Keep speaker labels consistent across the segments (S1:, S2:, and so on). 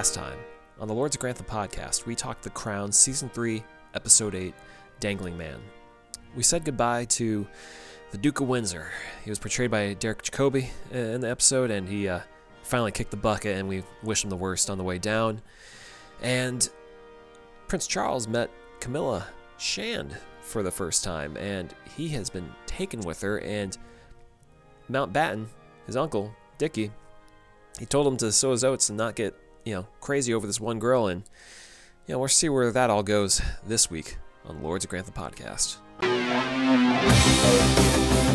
S1: last time on the Lords of Grantham podcast, we talked The Crown Season 3, Episode 8, Dangling Man. We said goodbye to the Duke of Windsor. He was portrayed by Derek Jacobi in the episode, and he uh, finally kicked the bucket, and we wish him the worst on the way down. And Prince Charles met Camilla Shand for the first time, and he has been taken with her. And Mountbatten, his uncle, Dickie, he told him to sow his oats and not get, you know, crazy over this one girl. And, you know, we'll see where that all goes this week on Lords of Grantham podcast.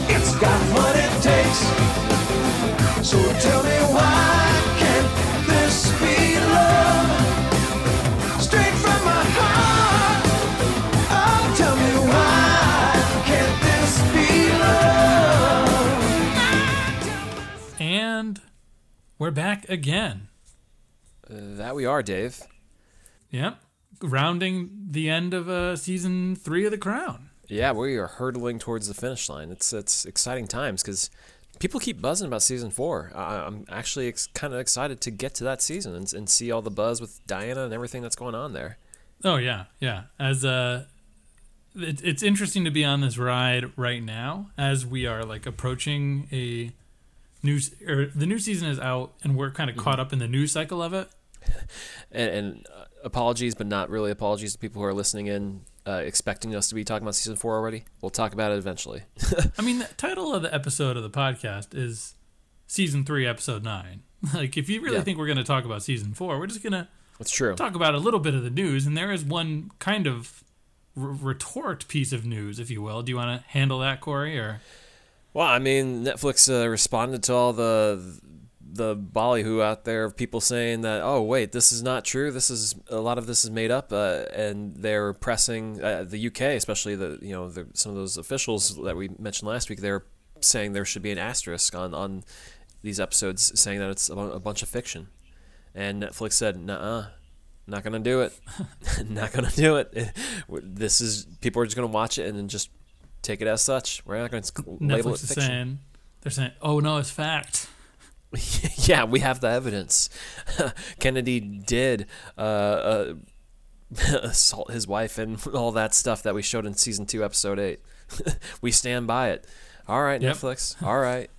S2: It's got what it takes. So tell me why can't this be love? Straight from my heart. Oh, tell me why can't this be love?
S3: And we're back again.
S1: Uh, that we are, Dave.
S3: Yep. Rounding the end of uh, season three of The Crown.
S1: Yeah, we are hurtling towards the finish line. It's it's exciting times because people keep buzzing about season four. I, I'm actually ex- kind of excited to get to that season and, and see all the buzz with Diana and everything that's going on there.
S3: Oh yeah, yeah. As uh, it, it's interesting to be on this ride right now as we are like approaching a new or the new season is out and we're kind of caught up in the news cycle of it.
S1: And, and uh, apologies, but not really apologies to people who are listening in, uh, expecting us to be talking about season four already. We'll talk about it eventually.
S3: I mean, the title of the episode of the podcast is season three, episode nine. Like, if you really
S1: Yeah.
S3: think we're going to talk about season four, we're just gonna
S1: It's true.
S3: talk about a little bit of the news, and there is one kind of r- retort piece of news, if you will. Do you want to handle that, Corey? Or
S1: Well, I mean, Netflix uh, responded to all the the ballyhoo out there of people saying that, oh wait, this is not true. This is a lot of this is made up, uh, and they're pressing uh, the UK, especially the you know the, some of those officials that we mentioned last week. They're saying there should be an asterisk on on these episodes, saying that it's a a bunch of fiction. And Netflix said, "Nah, not gonna do it. not gonna do it. This is people are just gonna watch it and then just take it as such. We're not gonna label it
S3: Netflix
S1: fiction."
S3: saying they're saying, "Oh no, it's fact."
S1: yeah, we have the evidence. Kennedy did uh, uh, assault his wife and all that stuff that we showed in season two, episode eight. we stand by it. All right,
S3: Yep.
S1: Netflix. All right.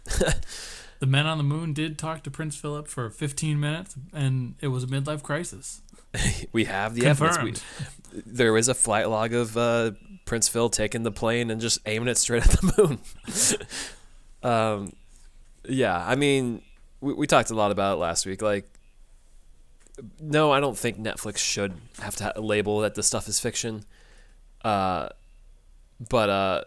S3: The men on the moon did talk to Prince Philip for 15 minutes, and it was a midlife crisis.
S1: we have the
S3: Confirmed.
S1: evidence. We, there is a flight log of uh, Prince Phil taking the plane and just aiming it straight at the moon. um, yeah, I mean, we, we talked a lot about it last week. Like, no, I don't think Netflix should have to ha- label that this stuff is fiction. Uh, but uh,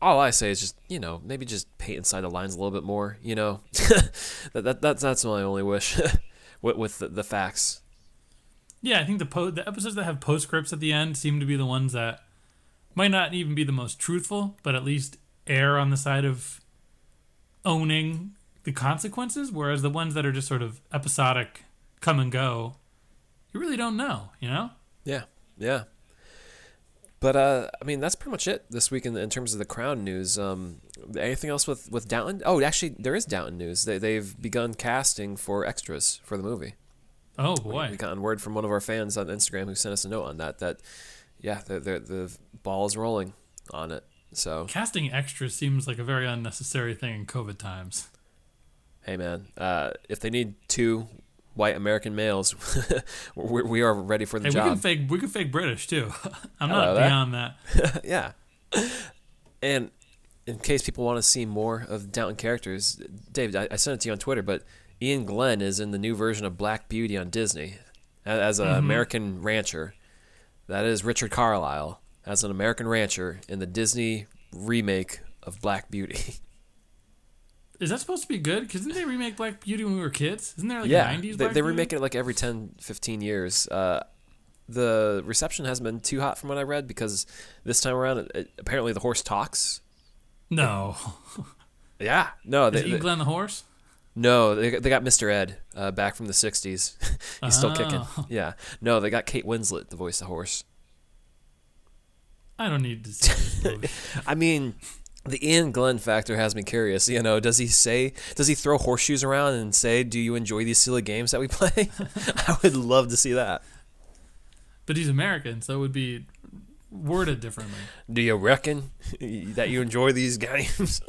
S1: all I say is just you know maybe just paint inside the lines a little bit more. You know, that, that that's that's my only wish with, with the, the facts.
S3: Yeah, I think the po- the episodes that have postscripts at the end seem to be the ones that might not even be the most truthful, but at least err on the side of owning the consequences. Whereas the ones that are just sort of episodic, come and go, you really don't know. You know?
S1: Yeah, yeah. But uh, I mean, that's pretty much it this week in, in terms of the Crown news. Um, anything else with with Downton? Oh, actually, there is Downton news. They they've begun casting for extras for the movie.
S3: Oh boy!
S1: We
S3: boy,
S1: gotten word from one of our fans on Instagram who sent us a note on that. That yeah, the the, the ball is rolling on it. So
S3: casting extras seems like a very unnecessary thing in COVID times.
S1: hey, man, uh, if they need two white American males, we, we are ready for the
S3: Hey, we can
S1: job.
S3: fake we can fake British too. I'm not beyond that.
S1: yeah. And in case people want to see more of Downton characters, Dave, I, I sent it to you on Twitter, but Iain Glen is in the new version of Black Beauty on Disney as an American rancher. That is Richard Carlisle as an American rancher in the Disney remake of Black Beauty.
S3: Is that supposed to be good? Because didn't they remake Black Beauty when we were kids? Isn't there like
S1: yeah,
S3: 90s
S1: they,
S3: Black
S1: they
S3: Beauty?
S1: remake it like every 10, 15 years. Uh, the reception hasn't been too hot from what I read because this time around, it, it- apparently the horse talks.
S3: No.
S1: Yeah, no,
S3: Is
S1: they, they-
S3: Glen the horse?
S1: No, they, they got Mr. Ed uh, back from the 60s. He's still kicking.
S3: Oh.
S1: Yeah. No, they got Kate Winslet to voice of the horse.
S3: I don't need to see this.
S1: I mean, the Iain Glen factor has me curious. You know, does he say, does he throw horseshoes around and say, "Do you enjoy these silly games that we play?" I would love to see that.
S3: But he's American, so it would be worded differently.
S1: Do you reckon that you enjoy these games?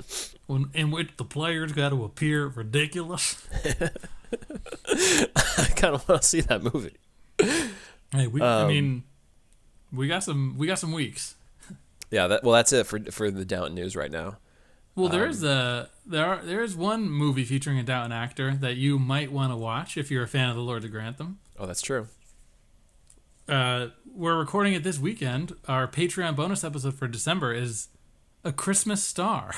S3: When, in which the players got to appear ridiculous.
S1: I kind of want to see that movie.
S3: Hey, we, I
S1: Um,
S3: mean, we got some we got some weeks.
S1: Yeah, that well, that's it for for the Downton news right now.
S3: Well, there
S1: Um,
S3: is a there are there is one movie featuring a Downton actor that you might want to watch if you're a fan of the Lords of Grantham.
S1: Oh, that's true.
S3: Uh, we're recording it this weekend. Our Patreon bonus episode for December is a Christmas Star.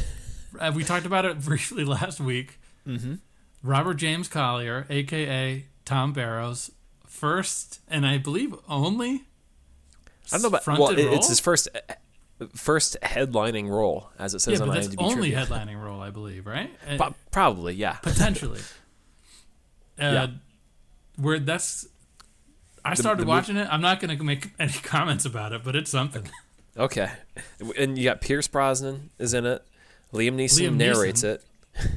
S3: uh, we talked about it briefly last week.
S1: Mm-hmm.
S3: Robert James Collier, aka Tom Barrows, first and I believe only.
S1: I don't know about well, it- it's his first first headlining role, as it says
S3: yeah,
S1: on
S3: but that's
S1: IMDb
S3: only
S1: trivia.
S3: headlining role, I believe, right? Uh,
S1: probably, yeah.
S3: potentially. Uh,
S1: Yeah.
S3: Where that's, I started
S1: the mov-
S3: watching it. I'm not going to make any comments about it, but it's something.
S1: Okay, and you got Pierce Brosnan is in it. Liam Neeson
S3: Liam
S1: narrates
S3: Neeson.
S1: it.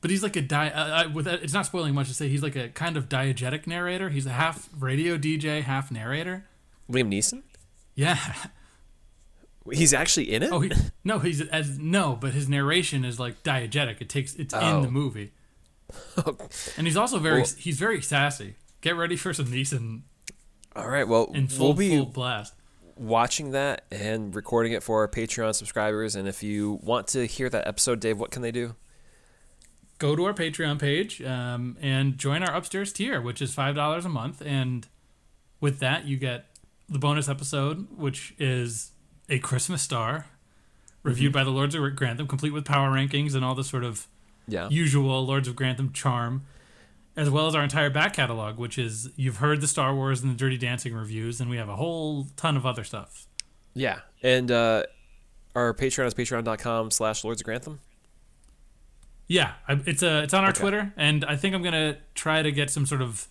S3: But he's like a di- uh, uh, with it's not spoiling much to say he's like a kind of diegetic narrator. He's a half radio DJ, half narrator.
S1: Liam Neeson.
S3: Yeah.
S1: He's actually in it.
S3: Oh, he, no, he's as no, but his narration is like diegetic. It takes it's
S1: Oh.
S3: in the movie, and he's also very
S1: Well-
S3: he's very sassy. Get ready for some Neeson
S1: All right. Well,
S3: in full,
S1: we'll be
S3: full blast.
S1: watching that and recording it for our Patreon subscribers. And if you want to hear that episode, Dave, what can they do?
S3: go to our Patreon page um, and join our upstairs tier, which is five dollars a month. And with that, you get the bonus episode, which is a Christmas Star, reviewed by the Lords of Grantham, complete with power rankings and all the sort of
S1: Yeah.
S3: usual Lords of Grantham charm, as well as our entire back catalog, which is you've heard the Star Wars and the Dirty Dancing reviews, and we have a whole ton of other stuff.
S1: Yeah. And uh, our Patreon is patreon.com slash Lords of Grantham.
S3: Yeah, it's a it's on our
S1: Okay.
S3: Twitter, and I think I'm gonna try to get some sort of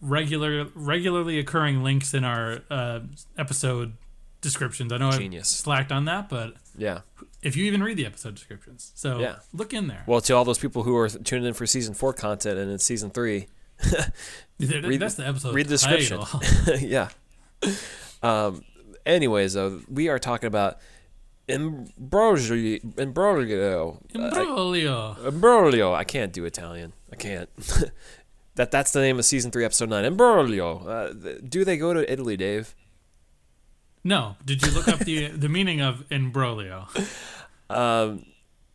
S3: regular, regularly occurring links in our uh, episode descriptions. I know
S1: Genius.
S3: I've slacked on that, but
S1: Yeah.
S3: if you even read the episode descriptions, so
S1: Yeah.
S3: look in there.
S1: Well, to all those people who are tuning in for season four content and it's season three,
S3: Th-
S1: read-
S3: That's the episode.
S1: read the description. yeah. Um. Anyways, though, we are talking about imbroglio. Imbroglio. Uh,
S3: Imbroglio.
S1: imbroglio. I can't do Italian. I can't. that that's the name of season three, episode nine. Imbroglio. Uh, do they go to Italy, Dave?
S3: No, did you look up the the meaning of imbroglio?
S1: Um,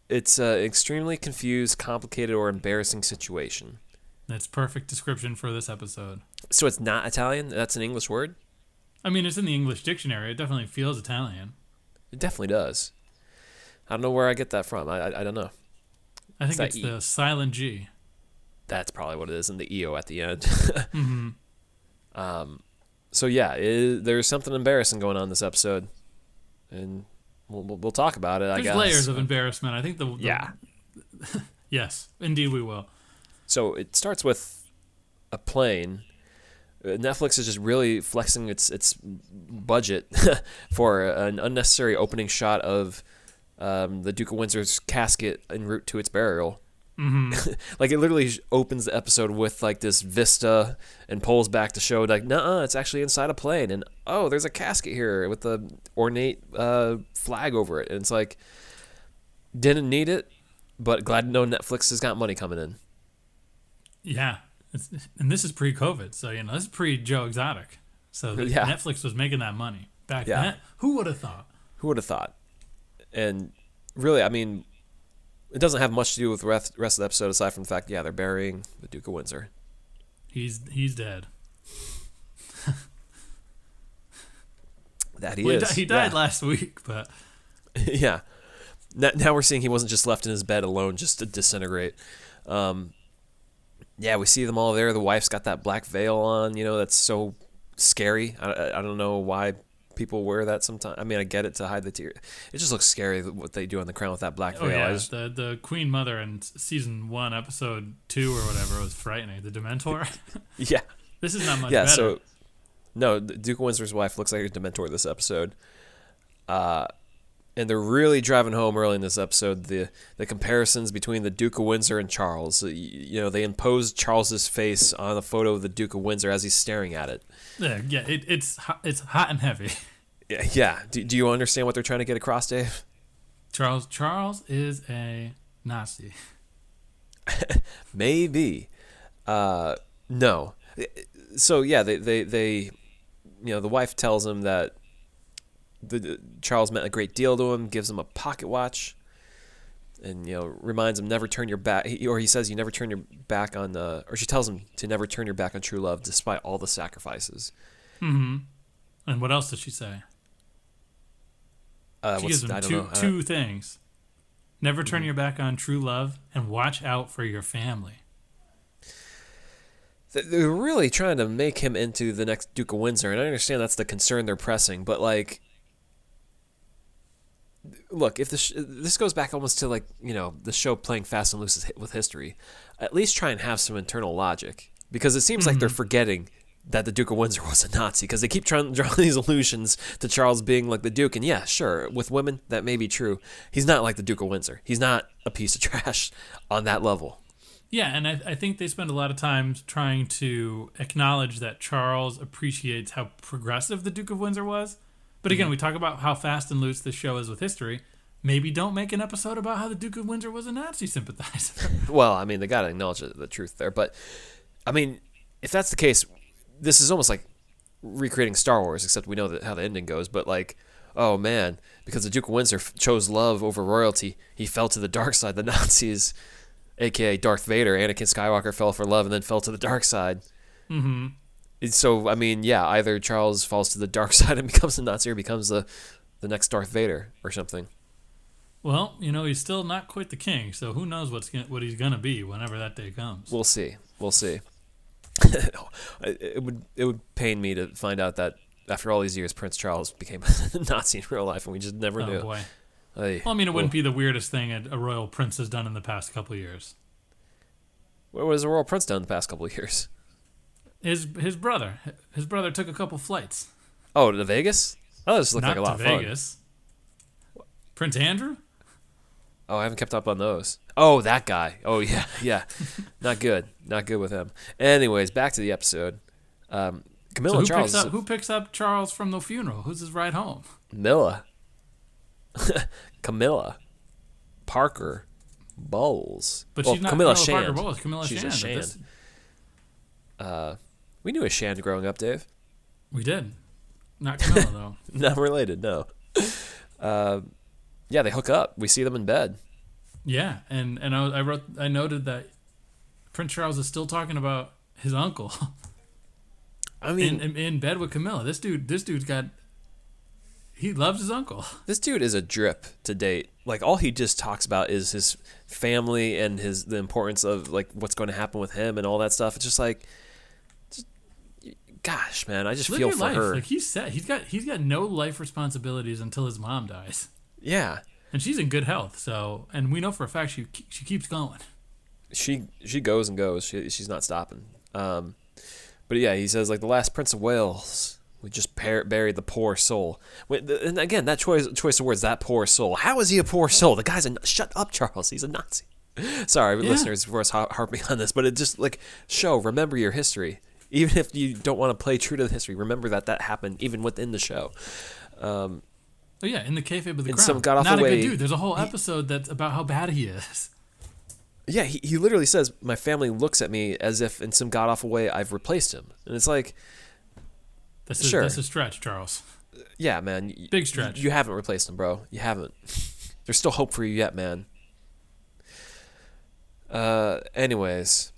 S1: it's an extremely confused, complicated, or embarrassing situation.
S3: That's perfect description for this episode.
S1: So it's not Italian. That's an English word.
S3: I mean, it's in the English dictionary. It definitely feels Italian.
S1: It definitely does. I don't know where I get that from. I I, I don't know.
S3: I think it's
S1: E?
S3: the silent G.
S1: That's probably what it is, and the EO at the end.
S3: hmm
S1: Um, so yeah, it, there's something embarrassing going on this episode, and we'll, we'll, we'll talk about it. I guess.
S3: layers of embarrassment. I think the, the
S1: Yeah.
S3: yes, indeed we will.
S1: So it starts with a plane. Uh, Netflix is just really flexing its its budget for an unnecessary opening shot of um, the Duke of Windsor's casket en route to its burial.
S3: Hmm
S1: like it literally opens the episode with like this vista and pulls back to show like nah it's actually inside a plane and oh there's a casket here with the ornate uh, flag over it and it's like didn't need it but glad to know netflix has got money coming in
S3: Yeah, it's, and this is pre-COVID, so you know this is pre-Joe Exotic. So
S1: Yeah.
S3: Netflix was making that money back
S1: Yeah.
S3: then. Who would have thought?
S1: who would have thought and really i mean it doesn't have much to do with the rest, rest of the episode aside from the fact yeah they're burying the duke of windsor
S3: He's he's dead.
S1: that he
S3: Well, he,
S1: is
S3: di- he died
S1: yeah.
S3: last week, but
S1: yeah. Now, now we're seeing he wasn't just left in his bed alone just to disintegrate. Um, yeah, we see them all there. The wife's got that black veil on. You know, that's so scary. I, I don't know why people wear that sometimes. I mean, I get it to hide the tear. It just looks scary what they do on the crown with that black
S3: oh
S1: veil. I
S3: yeah,
S1: just-
S3: the the Queen Mother in season one, episode two or whatever was frightening. The Dementor.
S1: yeah.
S3: this is not much
S1: yeah,
S3: better.
S1: so no, Duke of Windsor's wife looks like a Dementor this episode. Uh, and they're really driving home early in this episode the the comparisons between the Duke of Windsor and Charles. You know, they imposed Charles's face on a photo of the Duke of Windsor as he's staring at it.
S3: Yeah, yeah. It, it's hot, it's hot and heavy.
S1: Yeah, yeah. Do, do you understand what they're trying to get across, Dave?
S3: Charles Charles is a Nazi.
S1: Maybe. Uh, no. So yeah, they, they they you know the wife tells him that the, the- Charles meant a great deal to him, gives him a pocket watch, and you know reminds him never turn your back, or he says you never turn your back on, uh, or she tells him to never turn your back on true love despite all the sacrifices.
S3: Mm-hmm. And what else does she say?
S1: Uh,
S3: She gives him
S1: I don't
S3: two
S1: know. Uh,
S3: two things. Never
S1: Mm-hmm.
S3: turn your back on true love, and watch out for your family.
S1: they're really trying to make him into the next Duke of Windsor, and I understand that's the concern they're pressing, but like, look, if this this goes back almost to like you know the show playing fast and loose with history, at least try and have some internal logic because it seems like they're mm-hmm. forgetting that the Duke of Windsor was a Nazi because they keep trying to draw these allusions to Charles being like the Duke, and yeah, sure, with women that may be true. He's not like the Duke of Windsor. He's not a piece of trash on that level.
S3: Yeah, and I, I think they spend a lot of time trying to acknowledge that Charles appreciates how progressive the Duke of Windsor was. But
S1: Mm-hmm.
S3: again, we talk about how fast and loose this show is with history. Maybe don't make an episode about how the Duke of Windsor was a Nazi sympathizer.
S1: Well, I mean, they got to acknowledge the, the truth there. But, I mean, if that's the case, this is almost like recreating Star Wars, except we know that how the ending goes. But, like, oh man, because the Duke of Windsor f- chose love over royalty, he fell to the dark side. The Nazis, aka Darth Vader, Anakin Skywalker, fell for love and then fell to the dark side.
S3: mm-hmm.
S1: So, I mean, yeah, either Charles falls to the dark side and becomes a Nazi or becomes the, the next Darth Vader or something.
S3: Well, you know, he's still not quite the king, so who knows what's gonna, what he's gonna be whenever that day comes.
S1: We'll see. We'll see. it would it would pain me to find out that after all these years, Prince Charles became a Nazi in real life, and we just never
S3: oh
S1: knew.
S3: boy. Well, I mean, it wouldn't
S1: well,
S3: be the weirdest thing a, a royal prince has done in the past couple of years.
S1: What was a royal prince done in the past couple of years?
S3: His his brother, his brother took a couple flights.
S1: Oh, to Vegas. Oh, this looked
S3: not
S1: like a lot
S3: to
S1: of fun.
S3: Vegas. Prince Andrew.
S1: Oh, I haven't kept up on those. Oh, that guy. Oh yeah, yeah. Not good. Not good with him. Anyways, back to the episode. Um, Camilla
S3: So who
S1: Charles.
S3: picks up who picks up Charles from the funeral? Who's his ride home?
S1: Milla. Camilla. Parker. Bowles.
S3: But
S1: Well,
S3: she's not
S1: Camilla
S3: Camilla Parker
S1: Shand.
S3: Bowles. Camilla
S1: She's
S3: Shand.
S1: a Shand. Uh, we knew a Shand growing up, Dave.
S3: we did. Not Camilla though.
S1: Not related, no. Uh, yeah, they hook up. We see them in bed.
S3: Yeah, and and I, I wrote I noted that Prince Charles is still talking about his uncle
S1: I mean,
S3: in, in in bed with Camilla. This dude, this dude's got. He loves his uncle.
S1: this dude is a drip to date. Like all he just talks about is his family and his the importance of like what's going to happen with him and all that stuff. It's just like, gosh, man, I just
S3: Live
S1: feel for
S3: life.
S1: her.
S3: Like he said, he's got he's got no life responsibilities until his mom dies,
S1: yeah,
S3: and she's in good health. So, and we know for a fact she she keeps going.
S1: she she goes and goes. She she's not stopping. Um, but yeah, he says like the last Prince of Wales. We just par- buried the poor soul. And again, that choice choice of words, that poor soul. How is he a poor soul? The guy's a shut up, Charles. He's a Nazi. Sorry,
S3: Yeah.
S1: listeners, for us harping on this, but it just like show. Remember your history, even if you don't want to play true to the history. Remember that that happened even within the show. Um,
S3: Oh yeah, in the kayfabe of the
S1: In
S3: crown.
S1: some god-awful
S3: Not a
S1: way,
S3: good dude. There's a whole episode that's about how bad he is.
S1: yeah, he, he literally says, "My family looks at me as if in some god awful way I've replaced him," and it's like.
S3: That's a,
S1: Sure.
S3: that's a stretch, Charles.
S1: Yeah, man.
S3: Big stretch.
S1: You, haven't replaced him, bro. You haven't. There's still hope for you yet, man. Uh, anyways,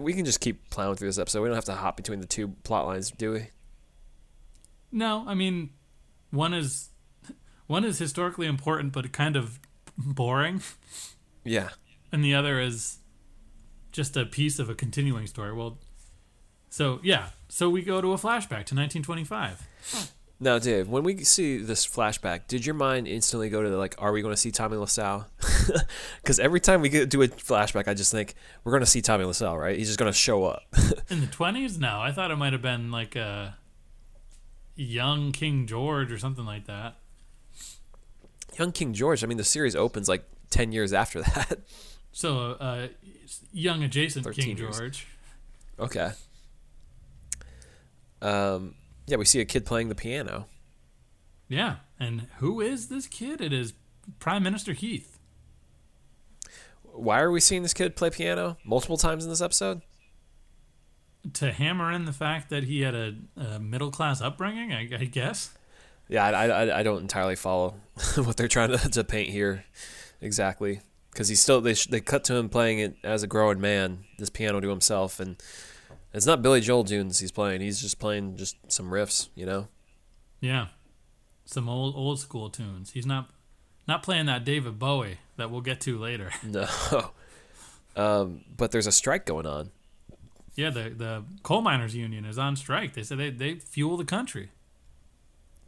S1: we can just keep plowing through this episode. We don't have to hop between the two plot lines, do we?
S3: No, I mean, one is one is historically important but kind of boring,
S1: Yeah.
S3: and the other is just a piece of a continuing story. Well, so yeah, so we go to a flashback to 1925.
S1: Now, Dave, when we see this flashback, did your mind instantly go to like, are we going to see Tommy Lascelles? Because every time we get, do a flashback, I just think we're going to see Tommy Lascelles, right? He's just going to show up.
S3: In the 20s? No, I thought it might have been like a young King George or something like that.
S1: Young King George. I mean, the series opens like ten years after that.
S3: So, uh, young adjacent King
S1: years.
S3: George.
S1: okay. Um. Yeah, we see a kid playing the piano.
S3: Yeah. And who is this kid? It is Prime Minister Heath.
S1: Why are we seeing this kid play piano multiple times in this episode?
S3: To hammer in the fact that he had a, a middle class upbringing, I, I guess.
S1: Yeah, I, I, I don't entirely follow what they're trying to, to paint here exactly because he's still they sh- they cut to him playing it as a grown man this piano to himself and it's not Billy Joel tunes he's playing he's just playing just some riffs you know
S3: Yeah. Some old old school tunes. He's not not playing that David Bowie that we'll get to later.
S1: no um, but there's a strike going on
S3: Yeah, the the coal miners union is on strike. They said they they fuel the country.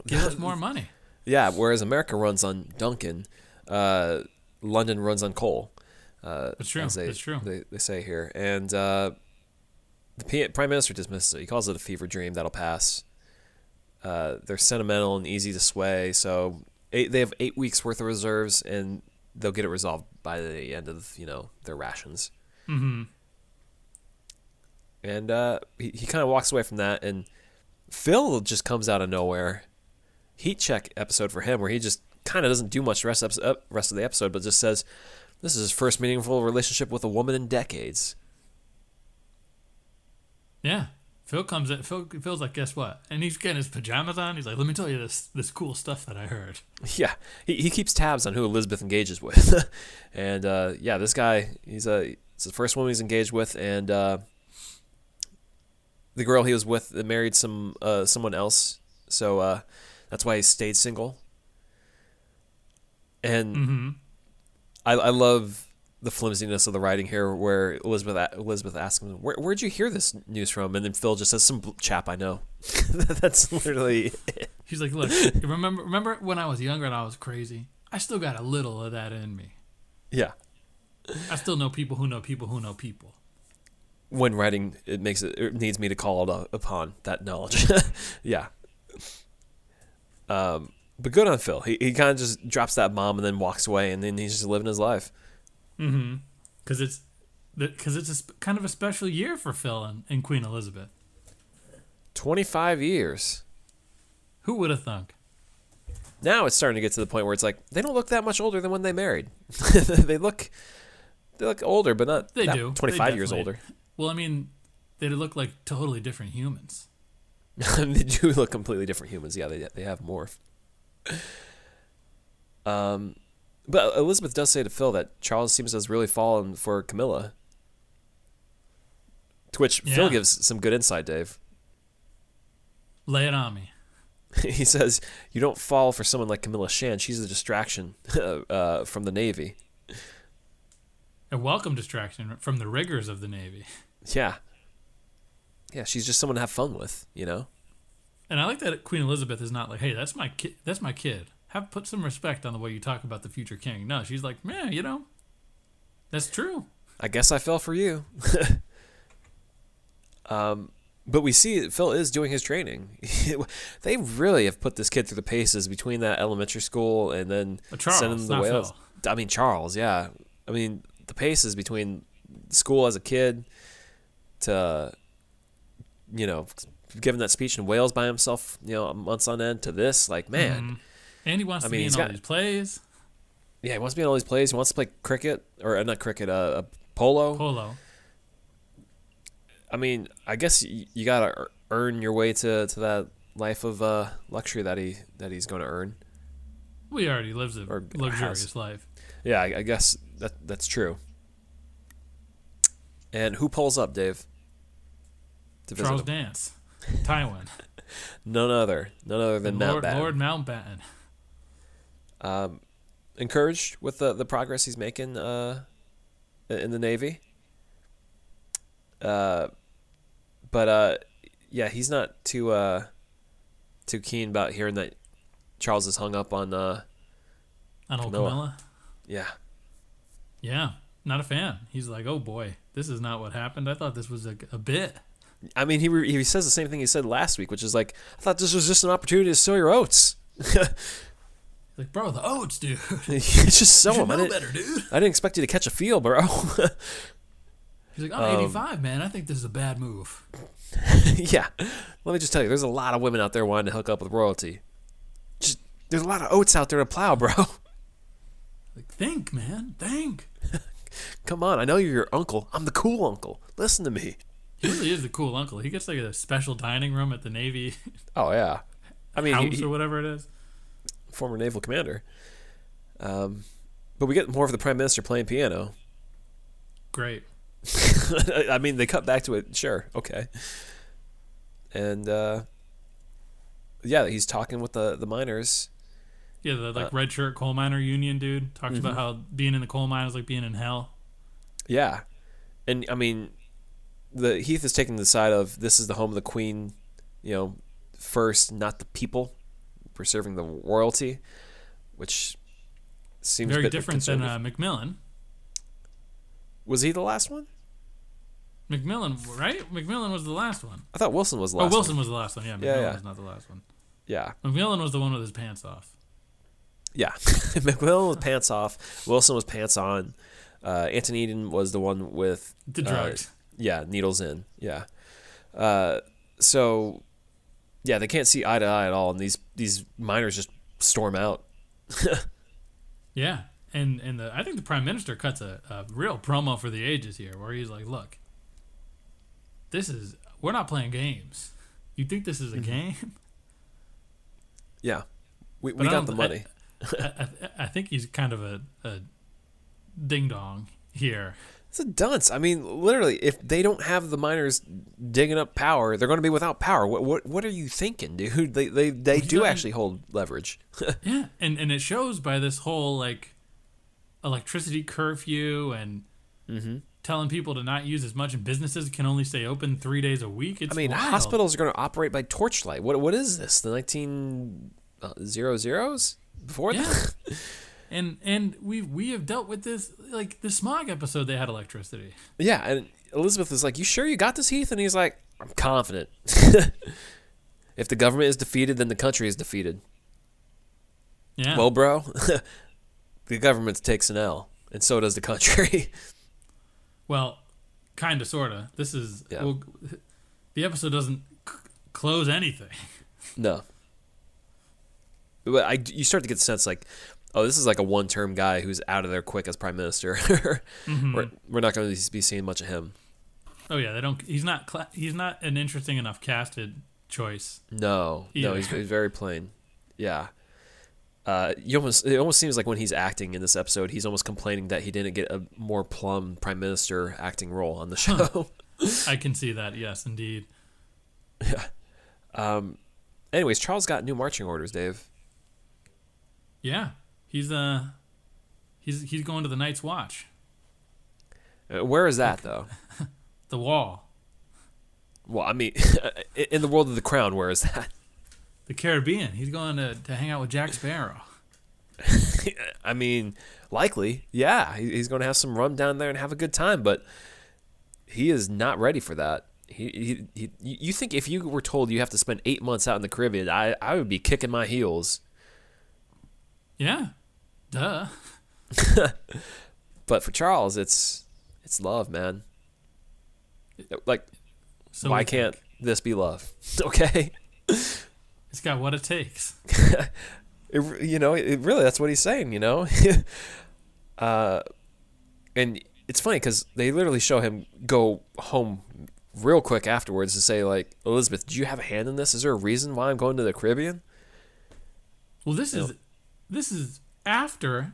S3: Give us more money.
S1: yeah whereas America runs on Dunkin' uh, London runs on coal uh,
S3: That's true.
S1: they,
S3: That's true.
S1: they, they say here and uh, the P- prime minister dismisses it he calls it a fever dream that'll pass uh, they're sentimental and easy to sway so eight, they have eight weeks worth of reserves and they'll get it resolved by the end of you know their rations
S3: Mm-hmm.
S1: and uh, he, he kind of walks away from that and phil just comes out of nowhere heat check episode for him where he just kind of doesn't do much rest of, episode, rest of the episode but just says this is his first meaningful relationship with a woman in decades
S3: Yeah. Phil comes in. Phil Phil's like, guess what? And he's getting his pajamas on. He's like, let me tell you this this cool stuff that I heard.
S1: Yeah, he, he keeps tabs on who Elizabeth engages with, and uh, yeah, this guy he's a it's the first woman he's engaged with, and uh, the girl he was with married some uh, someone else, so uh, that's why he stayed single. And
S3: Mm-hmm.
S1: I, I love the flimsiness of the writing here, where Elizabeth Elizabeth asks him, Where, "Where'd you hear this news from?" And then Phil just says, "Some chap I know." that's literally
S3: He's like, look, remember remember when I was younger and I was crazy? I still got a little of that in me.
S1: yeah.
S3: I still know people who know people who know people.
S1: when writing it makes it, it needs me to call it up- upon that knowledge yeah um but good on phil he, he kind of just drops that bomb and then walks away and then he's just living his life
S3: Mm-hmm. Because it's because it's a sp- kind of a special year for Phil and, and Queen Elizabeth.
S1: 25 years
S3: Who would have thunk?
S1: now it's starting to get to the point where it's like they don't look that much older than when they married they look they look older but not
S3: They
S1: that
S3: do. They
S1: 25 years older
S3: Well, I mean, they look like totally different humans.
S1: they do look completely different humans. Yeah, they they have morphed. Um, but Elizabeth does say to Phil that Charles seems to have really fallen for Camilla. To which Phil gives some good insight, Dave.
S3: Lay it on me.
S1: he says, "You don't fall for someone like Camilla Shand. She's a distraction uh, from the Navy."
S3: A welcome distraction from the rigors of the Navy.
S1: Yeah, yeah, she's just someone to have fun with, you know.
S3: And I like that Queen Elizabeth is not like, "Hey, that's my kid. That's my kid. Have put some respect on the way you talk about the future king." No, she's like, "Man, you know, that's true."
S1: I guess I fell for you. um, but we see Phil is doing his training. they really have put this kid through the paces between that elementary school and then
S3: Charles,
S1: sending him to
S3: not
S1: Wales. I mean Charles, yeah. I mean the paces between school as a kid to you know giving that speech in Wales by himself, you know, months on end to this, like man,
S3: Mhm. And he wants
S1: I
S3: to
S1: mean,
S3: be in
S1: he's
S3: all
S1: got-
S3: these plays.
S1: yeah, he wants to be in all these plays. He wants to play cricket or uh, not cricket, uh, uh, polo.
S3: Polo.
S1: I mean, I guess y- you gotta earn your way to, to that life of uh, luxury that he that he's going to earn.
S3: We already lives a
S1: Or
S3: luxurious
S1: has.
S3: life.
S1: Yeah, I, I guess that that's true. And who pulls up, Dave?
S3: Charles
S1: him?
S3: Dance, Tywin,
S1: None other, none other than
S3: Lord,
S1: Mountbatten.
S3: Lord Mountbatten.
S1: Um, encouraged with the the progress he's making uh, in the Navy. Uh, but uh, yeah, he's not too uh, too keen about hearing that Charles is hung up on uh,
S3: On old
S1: Camilla.
S3: Camilla.
S1: yeah.
S3: Yeah, not a fan. He's like, oh boy, this is not what happened. I thought this was a, a bit.
S1: I mean, he re- he says the same thing he said last week, which is like, I thought this was just an opportunity to sow your oats.
S3: Like, bro, the oats, dude.
S1: it's just so him. I didn't,
S3: better, dude.
S1: I didn't expect you to catch a feel, bro.
S3: He's like, I'm um, 85, man. I think this is a bad move.
S1: yeah. Let me just tell you, there's a lot of women out there wanting to hook up with royalty. Just there's a lot of oats out there to plow, bro.
S3: Like, think, man, think.
S1: Come on, I know you're your uncle. I'm the cool uncle. Listen to me.
S3: He really is the cool uncle. He gets like a special dining room at the Navy
S1: Oh yeah. I mean,
S3: house
S1: he-
S3: or whatever it is.
S1: Former naval commander. Um, but we get more of the prime minister playing piano.
S3: Great.
S1: I mean, they cut back to it. Sure, okay. And uh, yeah, he's talking with the the miners.
S3: Yeah, the
S1: Uh,
S3: like red shirt coal miner union dude talks about
S1: Mm-hmm.
S3: how being in the coal mine is like being in hell.
S1: Yeah, and I mean, the Heath is taking the side of this is the home of the queen. You know, first, not the people. We're serving the royalty, which seems a
S3: Very
S1: bit
S3: different than uh, Macmillan.
S1: Was he the last one?
S3: Macmillan, right? Macmillan was the last one.
S1: I thought Wilson was the
S3: Oh,
S1: last.
S3: Wilson
S1: One.
S3: was the last one. Yeah, Macmillan
S1: yeah.
S3: was not the last one.
S1: Yeah,
S3: Macmillan was the one with his pants off.
S1: yeah. Macmillan was pants off. Wilson was pants on. Uh, Anthony Eden was the one with
S3: The
S1: uh,
S3: drugs.
S1: yeah, needles in. Yeah. Uh, so, yeah, they can't see eye to eye at all, and these these miners just storm out.
S3: Yeah, and and the I think the prime minister cuts a, a real promo for the ages here, where he's like, "Look, this is we're not playing games. You think this is a mm-hmm. game?
S1: Yeah, we, we got the money.
S3: I, I, I think he's kind of a, a ding dong here.
S1: It's a dunce. I mean, literally, if they don't have the miners digging up power, they're going to be without power. What what what are you thinking, dude? They they they do actually hold leverage.
S3: Yeah, and and it shows by this whole like electricity curfew and
S1: Mm-hmm.
S3: telling people to not use as much, and businesses can only stay open three days a week. It's
S1: I mean,
S3: wild.
S1: hospitals are going to operate by torchlight. What what is this? The nineteen uh, zero zeros before
S3: Yeah.
S1: that?
S3: and and we we have dealt with this like the smog episode. They had electricity.
S1: yeah. And Elizabeth is like, "You sure you got this, Heath?" And he's like, "I'm confident. if the government is defeated, then the country is defeated."
S3: Yeah.
S1: Well, bro, the government takes an L, and so does the country.
S3: Well, kind of, sort of. This is
S1: Yeah.
S3: well, the episode doesn't c- close anything.
S1: No. But I, you start to get the sense like, oh, this is like a one-term guy who's out of there quick as prime minister. we're, we're not going to be seeing much of him.
S3: Oh yeah, they don't. He's not. Cla- he's not an interesting enough casted choice.
S1: No, no, he's, he's very plain. Yeah. Uh, you almost it almost seems like when he's acting in this episode, he's almost complaining that he didn't get a more plum prime minister acting role on the show.
S3: I can see that. Yes, indeed. Yeah. Um.
S1: Anyways, Charles got new marching orders, Dave.
S3: Yeah, he's uh, he's he's going to the Night's Watch,
S1: Uh, where is that though?
S3: the Wall,
S1: Well, I mean, in the world of the crown, where is that?
S3: the Caribbean. He's going to to hang out with Jack Sparrow.
S1: I mean, likely, yeah, he- he's going to have some rum down there and have a good time, but he is not ready for that. He, he, he, you think if you were told you have to spend eight months out in the Caribbean, I, I would be kicking my heels.
S3: Yeah, duh.
S1: But for Charles, it's it's love, man. Like,
S3: So
S1: why can't
S3: think.
S1: this be love? Okay,
S3: it's got what it takes?
S1: it, you know, it, really that's what he's saying. You know, uh, and it's funny because they literally show him go home real quick afterwards to say like, Elizabeth, do you have a hand in this? Is there a reason why I'm going to the Caribbean?
S3: Well, this is this is after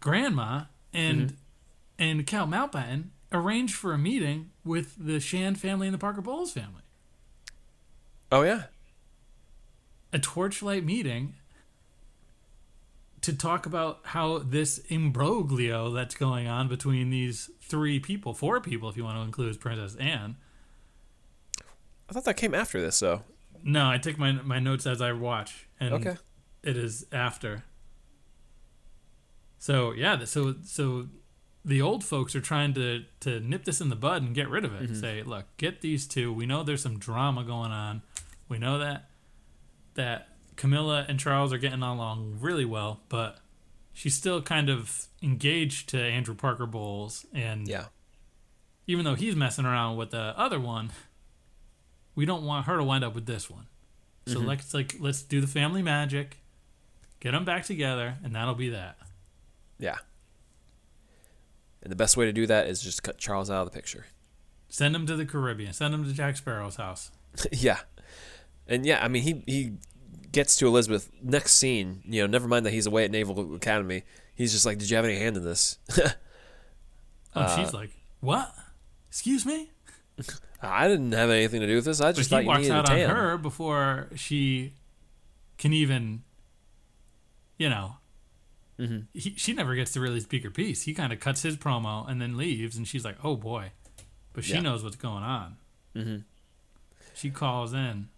S3: Grandma and mm-hmm. and Cal Mountbatten arranged for a meeting with the Shand family and the Parker Bowles family.
S1: Oh yeah,
S3: A torchlight meeting to talk about how this imbroglio that's going on between these three people, four people, if you want to include Princess Anne.
S1: I thought that came after this though.
S3: No, I take my my notes as I watch, and
S1: Okay.
S3: it is after. So yeah, so so the old folks are trying to to nip this in the bud and get rid of it. Say, look, get these two. We know there's some drama going on. We know that that Camilla and Charles are getting along really well, but she's still kind of engaged to Andrew Parker Bowles, and
S1: Yeah.
S3: even though he's messing around with the other one, we don't want her to wind up with this one. So
S1: Mm-hmm.
S3: let's like let's do the family magic, get them back together, and that'll be that.
S1: Yeah. And the best way to do that is just cut Charles out of the picture.
S3: Send him to the Caribbean. Send him to Jack Sparrow's house.
S1: yeah. And yeah, I mean he he gets to Elizabeth next scene, you know, never mind that he's away at Naval Academy. He's just like, "Did you have any hand in this?"
S3: Oh,
S1: Uh,
S3: she's like, "What? Excuse me?"
S1: I didn't have anything to do with this. I
S3: But
S1: just
S3: he
S1: thought you
S3: walks
S1: a
S3: out on her before she can even, you know.
S1: Mhm.
S3: He, she never gets to really speak her piece. He kind of cuts his promo and then leaves, and she's like, "Oh boy," but she
S1: Yeah.
S3: knows what's going on.
S1: Mhm.
S3: She calls in.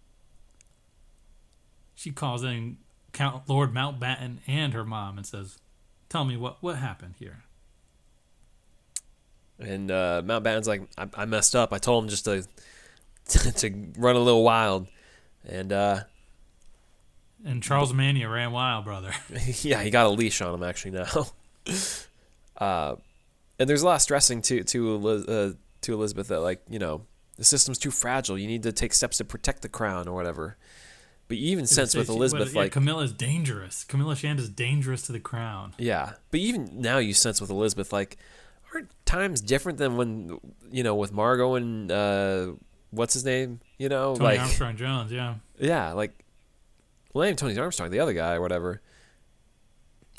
S3: She calls in Count Lord Mountbatten and her mom and says, "Tell me what what happened here."
S1: And uh, Mountbatten's like, I, I messed up. I told him just to to run a little wild, and uh,
S3: And Charles Mania ran wild, brother.
S1: yeah, he got a leash on him actually now. uh, and there's a lot of stressing to to uh, to Elizabeth that like you know the system's too fragile. You need to take steps to protect the crown or whatever. But you even sense with Elizabeth
S3: what- yeah,
S1: like
S3: Camilla's dangerous. Camilla Shand is dangerous to the crown.
S1: Yeah, but even now you sense with Elizabeth like aren't times different than when you know with Margot and uh, what's his name? You know,
S3: Tony
S1: like
S3: Armstrong Jones, yeah.
S1: yeah, like well, even Tony Armstrong, the other guy or whatever.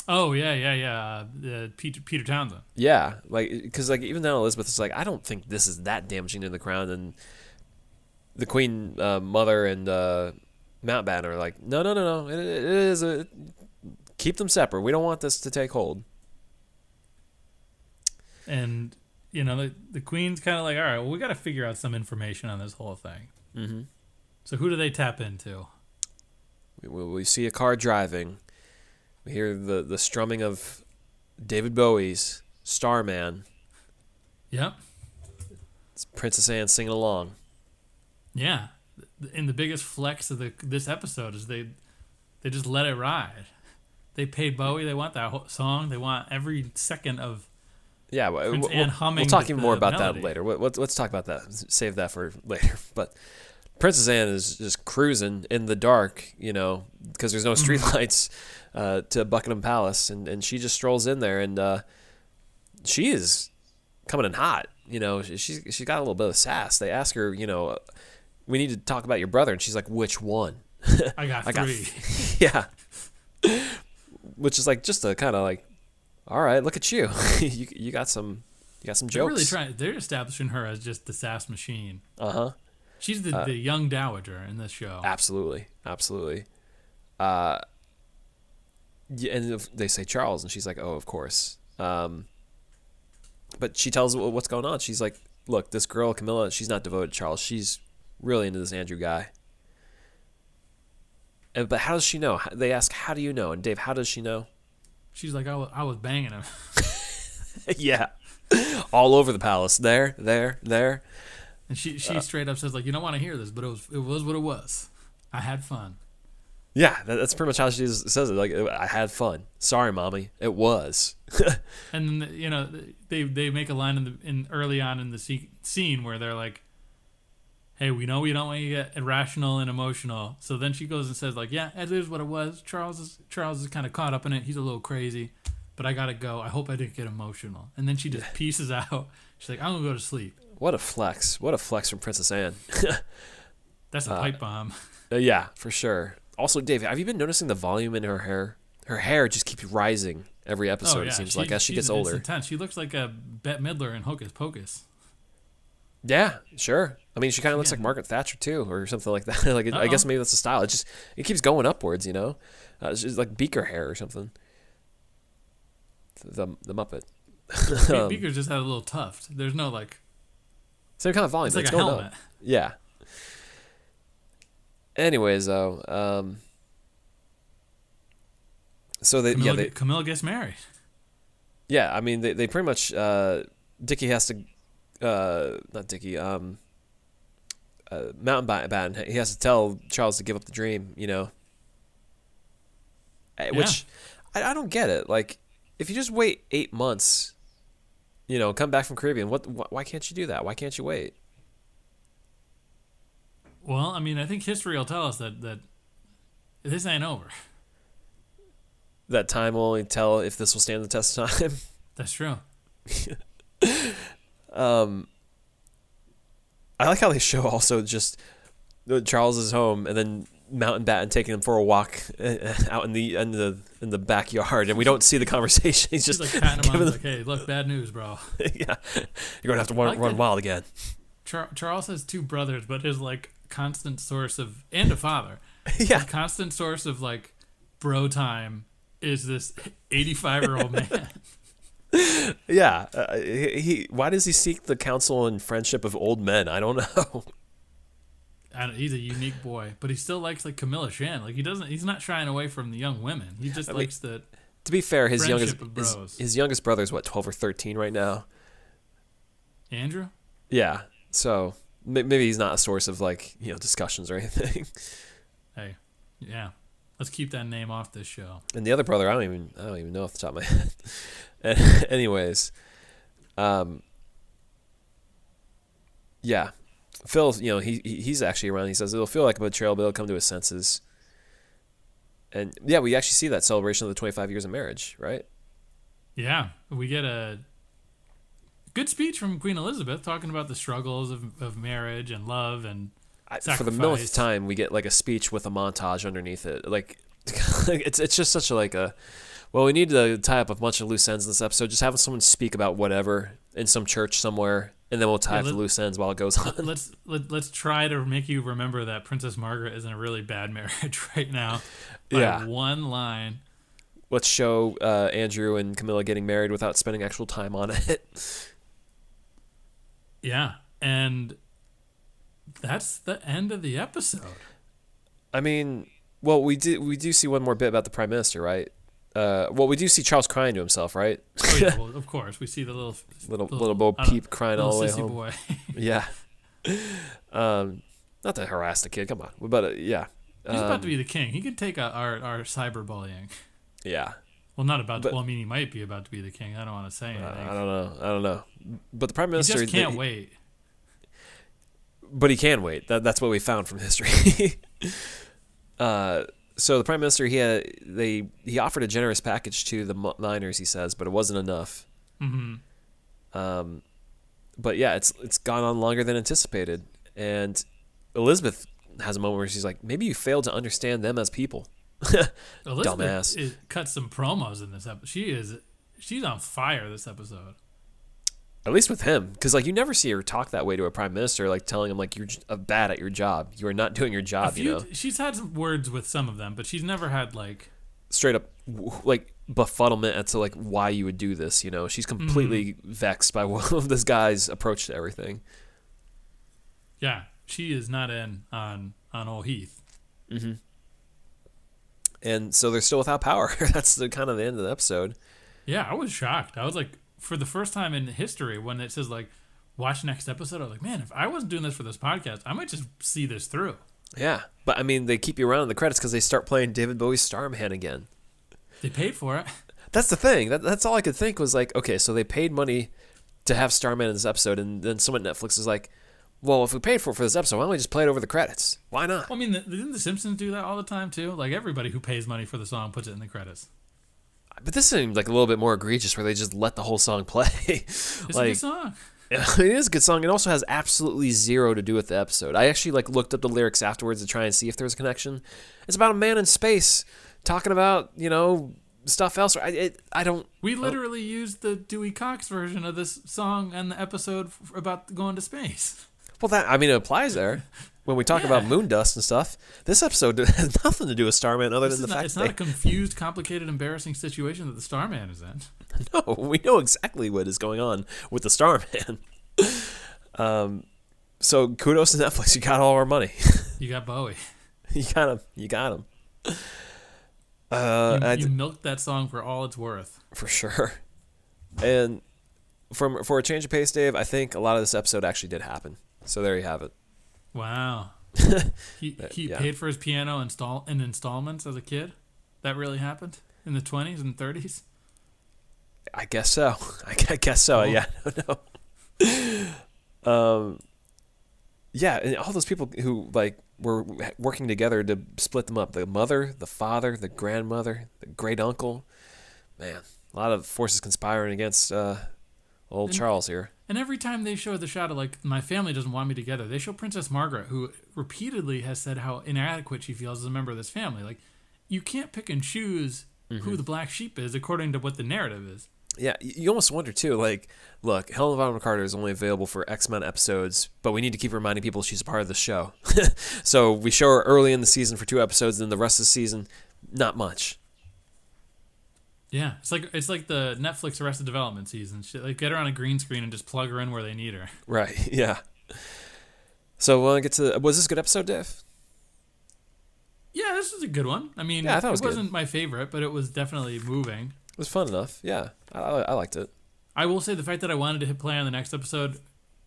S3: Oh yeah, yeah, yeah. Uh, Peter Peter Townsend.
S1: Yeah, like because like even now Elizabeth is like I don't think this is that damaging to the crown, and the Queen uh, Mother and uh, Mountbatten are like no no no no it, it is a keep them separate. We don't want this to take hold.
S3: And you know the the Queen's kind of like, all right, well, we got to figure out some information on this whole thing.
S1: Mm-hmm.
S3: So who do they tap into?
S1: We, see a car driving. We hear the, the strumming of David Bowie's Starman.
S3: Yep.
S1: It's Princess Anne singing along.
S3: Yeah. And the biggest flex of the this episode is they they just let it ride. They paid Bowie. They want that whole song. They want every second of
S1: Yeah, well,
S3: Prince
S1: we'll,
S3: Anne humming
S1: we'll talk even more about
S3: melody.
S1: that later. Let- Let's, let's talk about that. Save that for later. But Princess Anne is just cruising in the dark, you know, because there's no
S3: Mm-hmm.
S1: streetlights uh, to Buckingham Palace, and, and she just strolls in there, and uh, she is coming in hot. You know, she she's she got a little bit of sass. They ask her, you know, we need to talk about your brother, and she's like, which one?
S3: I got
S1: I got
S3: three.
S1: yeah. Which is like just a kind of like, all right, look at you. you you got some you got some jokes.
S3: They're really trying. They're establishing her as just the sass machine.
S1: uh huh.
S3: She's the, the young dowager in this show.
S1: Absolutely, absolutely. Uh, and they say Charles, and she's like, oh, of course. Um, but she tells what's going on. She's like, look, this girl Camilla, she's not devoted to Charles. She's really into this Andrew guy. And, but how does she know? They ask, how do you know? And Dave, how does she know?
S3: She's like, I was, I was banging him.
S1: yeah. All over the palace. There, there, there.
S3: And she she uh, straight up says like, you don't want to hear this, but it was it was what it was. I had fun.
S1: Yeah, that, that's pretty much how she says it. Like, I had fun. Sorry, mommy. It was.
S3: And then, you know they they make a line in the in early on in the scene where they're like, "Hey, we know we don't want you to get irrational and emotional." So then she goes and says like, "Yeah, it is what it was. Charles is Charles is kind of caught up in it. He's a little crazy, but I gotta go. I hope I didn't get emotional." And then she just pieces out. She's like, "I'm gonna go to sleep."
S1: What a flex. What a flex from Princess Anne.
S3: That's a pipe bomb.
S1: Uh, yeah, for sure. Also, Dave, have you been noticing the volume in her hair? Her hair just keeps rising every episode,
S3: oh yeah,
S1: it seems
S3: she-
S1: like, as she gets older.
S3: intense. She looks like a Bette Midler in Hocus Pocus.
S1: Yeah, sure. I mean, she kind of looks
S3: Yeah.
S1: like Margaret Thatcher, too, or something like that. like, it, I guess maybe that's the style. It just it keeps going upwards, you know? Uh, it's just like beaker hair or something. The, the Muppet. Um,
S3: just had a little tuft. There's no like.
S1: Same kind of volume.
S3: It's like a
S1: going
S3: helmet.
S1: up. Yeah. Anyways, though, um, so they
S3: Camilla,
S1: yeah they,
S3: Camilla gets married.
S1: yeah I mean they they pretty much uh, Dickie has to uh, not Dickie um uh, Mountbatten he has to tell Charles to give up the dream you know Uh, Which I, I don't get it. Like, if you just wait eight months, you know, come back from Caribbean, what? wh- Why can't you do that? Why can't you wait?
S3: Well, I mean, I think history will tell us that that this ain't over.
S1: That time will only tell if this will stand the test of time.
S3: That's true.
S1: Um, I like how they show also just uh, Charles's home and then Mountbatten and taking him for a walk uh, out in the in the in the backyard, and we don't see the conversation. He's
S3: She's
S1: just
S3: like patting him on. like, hey, look, bad news, bro.
S1: yeah, you're gonna have to run,
S3: like
S1: run wild again.
S3: Char- Charles has two brothers, but his like constant source of and a father.
S1: yeah,
S3: His constant source of like bro time is this 85 year old man.
S1: yeah. Uh, he, he why does he seek the counsel and friendship of old men? I don't know.
S3: I he's a unique boy, but he still likes like Camilla Shand. Like he doesn't. He's not shying away from the young women. He just
S1: mean-
S3: likes the.
S1: to be fair, his youngest his, his youngest brother's what twelve or thirteen right now.
S3: Andrew.
S1: Yeah, so maybe he's not a source of like you know discussions or anything.
S3: Hey, yeah. Let's keep that name off this show.
S1: And the other brother, I don't even I don't even know off the top of my head. And Anyways, um, yeah, Phil, you know he he- he's actually around. He says it'll feel like a betrayal, but he'll come to his senses. And yeah, we actually see that celebration of the 25 years of marriage, right?
S3: Yeah, we get a good speech from Queen Elizabeth talking about the struggles of, of marriage and love and
S1: for the millionth time, we get like a speech with a montage underneath it. Like it's it's just such a like a well, we need to tie up a bunch of loose ends in this episode. Just having someone speak about whatever in some church somewhere, and then we'll tie
S3: Yeah,
S1: up the loose ends while it goes on.
S3: let's let, let's try to make you remember that Princess Margaret is in a really bad marriage right now.
S1: Yeah.
S3: one line.
S1: Let's show uh, Andrew and Camilla getting married without spending actual time on it.
S3: Yeah, and that's the end of the episode.
S1: I mean, well, we do we do see one more bit about the prime minister, right? Uh, well, we do see Charles crying to himself, right?
S3: Oh yeah, well, of course we see the little
S1: Little
S3: little-
S1: little Bo Peep crying
S3: little
S1: all the way home.
S3: boy.
S1: Yeah. um, not to harass the kid. Come on, but uh, yeah.
S3: He's about
S1: Um,
S3: to be the king. He could take out our our cyberbullying.
S1: Yeah.
S3: Well, not about.
S1: But-
S3: to, well, I mean, he might be about to be the king. I don't want to say
S1: Uh,
S3: anything.
S1: I don't know. I don't know. But the prime minister he
S3: just can't
S1: the-
S3: wait.
S1: but he can wait. That, that's what we found from history. uh, so the prime minister, he had, they he offered a generous package to the miners. He says, but it wasn't enough.
S3: hmm
S1: Um, but yeah, it's it's gone on longer than anticipated. And Elizabeth has a moment where she's like, maybe you failed to understand them as people.
S3: Elizabeth
S1: Dumbass.
S3: is, cut some promos in this episode. She is she's on fire this episode.
S1: At least with him, because like you never see her talk that way to a prime minister, like telling him like you're uh, bad at your job, you are not doing your job.
S3: few,
S1: You know,
S3: she's had some words with some of them, but she's never had like
S1: straight up like befuddlement as to like why you would do this. You know, she's completely vexed by one of this guy's approach to everything.
S3: yeah. She is not in on on old Heath.
S1: And so they're still without power. That's the kind of the end of the episode.
S3: Yeah, I was shocked. I was like, for the first time in history, when it says like, watch next episode, I was like, man, if I wasn't doing this for this podcast, I might just see this through.
S1: Yeah, but I mean, they keep you around in the credits because they start playing David Bowie's Starman again.
S3: They paid for it.
S1: That's the thing. That, that's all I could think was like, okay, so they paid money to have Starman in this episode, and then someone at Netflix is like, well, if we paid for it for this episode, why don't we just play it over the credits? Why not?
S3: Well, I mean, the, didn't The Simpsons do that all the time too? Like everybody who pays money for the song puts it in the credits.
S1: But this seemed like a little bit more egregious, where they just let the whole song play.
S3: It's a
S1: like,
S3: good song.
S1: it is a good song. It also has absolutely zero to do with the episode. I actually like looked up the lyrics afterwards to try and see if there was a connection. It's about a man in space talking about you know stuff else. I it, I don't.
S3: We literally used the Dewey Cox version of this song and the episode about going to space.
S1: Well, that I mean, it applies there when we talk
S3: Yeah.
S1: about moon dust and stuff. This episode has nothing to do with Starman other
S3: This
S1: than the
S3: not,
S1: fact
S3: it's
S1: that
S3: not a confused, complicated, embarrassing situation that the Starman is in.
S1: no, we know exactly what is going on with the Starman. um, so kudos to Netflix. You got all our money.
S3: You got Bowie.
S1: you got him. You got him. Uh,
S3: You, you
S1: d-
S3: milked that song for all it's worth.
S1: for sure. And from for a change of pace, Dave, I think a lot of this episode actually did happen. So there you have it.
S3: Wow. he he
S1: yeah.
S3: paid for his piano install in installments as a kid. That really happened in the 20s and 30s?
S1: I guess so. I guess so.
S3: Cool.
S1: Yeah, I don't know. um, yeah, and all those people who like were working together to split them up the mother, the father, the grandmother, the great uncle. Man, a lot of forces conspiring against uh, old
S3: And-
S1: Charles here.
S3: And every time they show the shot of like my family doesn't want me together, they show Princess Margaret, who repeatedly has said how inadequate she feels as a member of this family. Like, you can't pick and choose
S1: Mm-hmm.
S3: who the black sheep is according to what the narrative is.
S1: Yeah, you almost wonder too. Like, look, Helena Bonham Carter is only available for X Men episodes, but we need to keep reminding people she's a part of the show. so we show her early in the season for two episodes, and then the rest of the season, not much.
S3: Yeah, it's like it's like the Netflix Arrested Development season. Shit, like get her on a green screen and just plug her in where they need her.
S1: Right. Yeah. So to get to was this a good episode, Dave?
S3: Yeah, this was a good one. I mean,
S1: Yeah, I thought it was
S3: it wasn't my favorite, but it was definitely moving.
S1: It was fun enough. Yeah, I, I, I liked it.
S3: I will say the fact that I wanted to hit play on the next episode,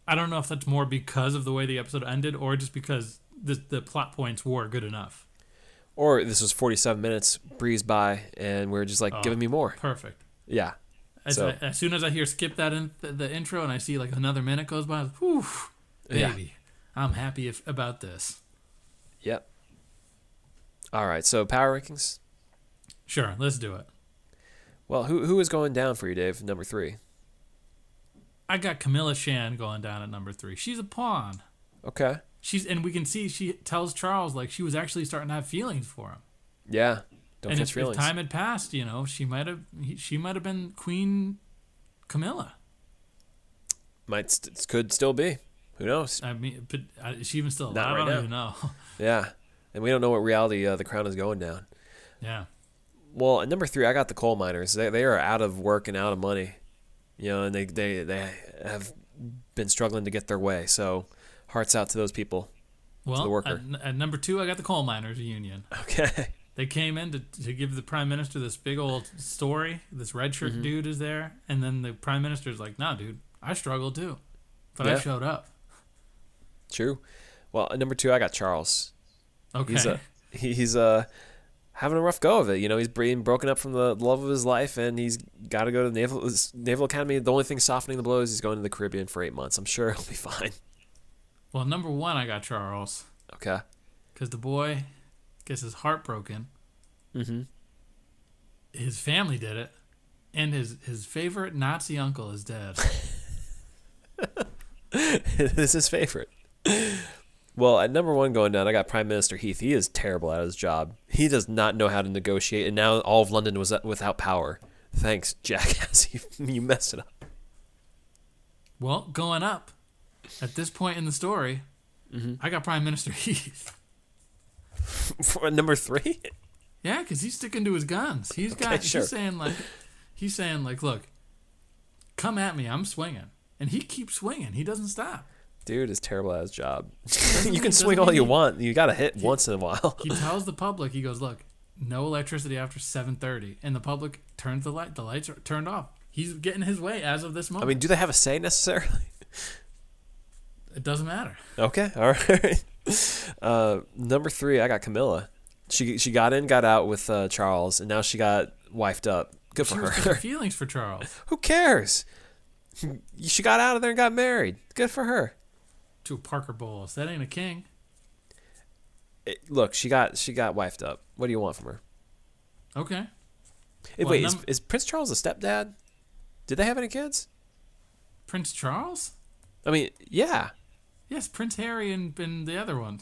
S3: I don't know if that's more because of the way the episode ended or just because the the plot points were good enough.
S1: Or this was 47 minutes, breezed by, and we are just like,
S3: Oh.
S1: giving me more.
S3: Perfect.
S1: Yeah.
S3: As,
S1: So-
S3: I, as soon as I hear skip that in the, the intro and I see like another minute goes by, whew,
S1: Yeah.
S3: I'm happy if, about this.
S1: Yep. All right. So power rankings.
S3: Sure, let's do it.
S1: Well, who who is going down for you, Dave? Number three.
S3: I got Camilla Shand going down at number three. She's a pawn.
S1: Okay.
S3: She's and we can see she tells Charles like she was actually starting to have feelings for him.
S1: Yeah. Don't
S3: and if, if time had passed, you know, she might have she might have been Queen Camilla.
S1: Might st- could still be. Who knows?
S3: I mean, but uh, is she even still alive?
S1: Not
S3: I
S1: right
S3: don't
S1: now.
S3: even know.
S1: Yeah. And we don't know what reality uh, the crown is going down.
S3: yeah.
S1: Well, at number three, I got the coal miners. They they are out of work and out of money, you know, and they they they have been struggling to get their way. So, hearts out to those people.
S3: Well,
S1: the worker.
S3: At, at number two, I got the coal miners union.
S1: Okay.
S3: They came in to, to give the prime minister this big old story. This red shirt
S1: Mm-hmm.
S3: dude is there, and then the prime minister's like, "Nah, dude, I struggled too, but I showed up."
S1: True. Well, at number two, I got Charles.
S3: Okay,
S1: He's uh, he, he's uh having a rough go of it. You know, he's being broken up from the love of his life, and he's got to go to the naval naval academy. The only thing softening the blow is he's going to the Caribbean for eight months. I'm sure he'll be fine.
S3: Well, number one, I got Charles
S1: Okay.
S3: because the boy gets his heart broken.
S1: Mm-hmm.
S3: His family did it, and his his favorite Nazi uncle is dead.
S1: it is his favorite. Well, at number one going down, I got Prime Minister Heath. He is terrible at his job. He does not know how to negotiate, and now all of London was without power. Thanks, jackass. You, you messed it up.
S3: well, going up at this point in the story,
S1: Mm-hmm.
S3: I got Prime Minister Heath.
S1: For number three?
S3: Yeah, because he's sticking to his guns. He's
S1: Okay,
S3: got.
S1: sure.
S3: He's saying like, he's saying like, look, come at me. I'm swinging, and he keeps swinging. He doesn't stop.
S1: Dude is terrible at his job. you can swing all you
S3: he-
S1: want. You got to hit once in a while.
S3: He tells the public, he goes, look, no electricity after 7:30, and the public turns the light. The lights are turned off. He's getting his way as of this moment.
S1: I mean, do they have a say necessarily?
S3: It doesn't matter.
S1: Okay, all right. Uh, number three, I got Camilla. She she got in, got out with uh, Charles, and now she got wifed up. Good
S3: She
S1: for her.
S3: feelings for Charles
S1: Who cares? She got out of there and got married. Good for her.
S3: to Parker Bowles. That ain't a king.
S1: It- look, she got she got wifed up. What do you want from her?
S3: Okay.
S1: Eh,
S3: Well,
S1: wait, is, is Prince Charles a stepdad? Did they have any kids?
S3: Prince Charles?
S1: I mean, yeah,
S3: Yes, Prince Harry and, and the other one.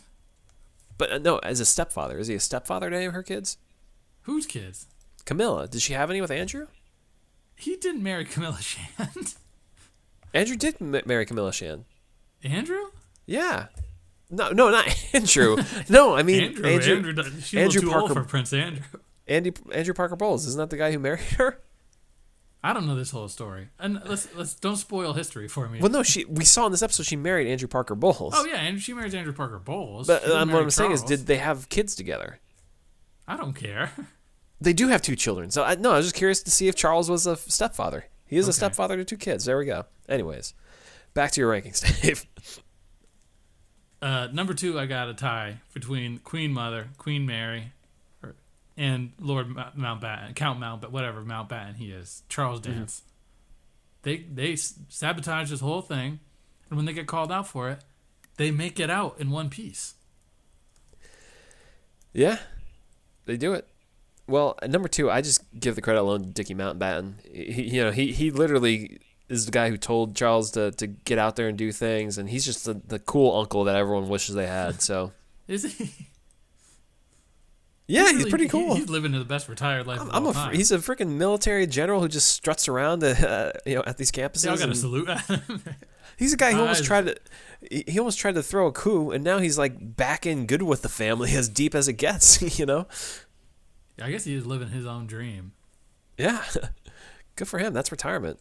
S1: but uh, no, as a stepfather, is he a stepfather to any of her kids?
S3: Whose kids?
S1: Camilla, did she have any with Andrew?
S3: He didn't marry Camilla Shand.
S1: Andrew did m- marry Camilla Shand.
S3: Andrew?
S1: Yeah. No, no, not Andrew. No, I mean
S3: Andrew.
S1: Andrew.
S3: Andrew.
S1: Andrew
S3: a little old
S1: Parker-
S3: for Prince Andrew.
S1: Andy, Andrew Parker Bowles isn't that the guy who married her?
S3: I don't know this whole story, and let's let's don't spoil history for me.
S1: Well, no, she. We saw in this episode she married Andrew Parker Bowles.
S3: oh yeah, and she married Andrew Parker Bowles.
S1: But um, what I'm saying is, did they have kids together?
S3: I don't care.
S1: They do have two children. So I, no, I was just curious to see if Charles was a stepfather. He is a stepfather to two kids. There we go. Anyways, back to your rankings, Dave.
S3: Uh, number two, I got a tie between Queen Mother, Queen Mary, and Lord Mountbatten, Count Mountbatten, whatever Mountbatten he is, Charles mm-hmm. Dance. They they sabotage this whole thing, and when they get called out for it, they make it out in one piece.
S1: Yeah, they do it. Well, uh, number two, I just give the credit alone to Dickie Mountbatten. He, you know, he he literally is the guy who told Charles to, to get out there and do things, and he's just the, the cool uncle that everyone wishes they had. So
S3: Is he?
S1: Yeah, he's
S3: really-
S1: pretty
S3: he-
S1: cool.
S3: he's living the best retired life.
S1: I'm, I'm a
S3: time.
S1: he's a freaking military general who just struts around, uh, you know, at these campuses.
S3: They all got a salute.
S1: He's a guy who almost tried to. He he almost tried to throw a coup, and now he's like back in good with the family, as deep as it gets. You know?
S3: I guess he is living his own dream.
S1: Yeah. Good for him. That's retirement.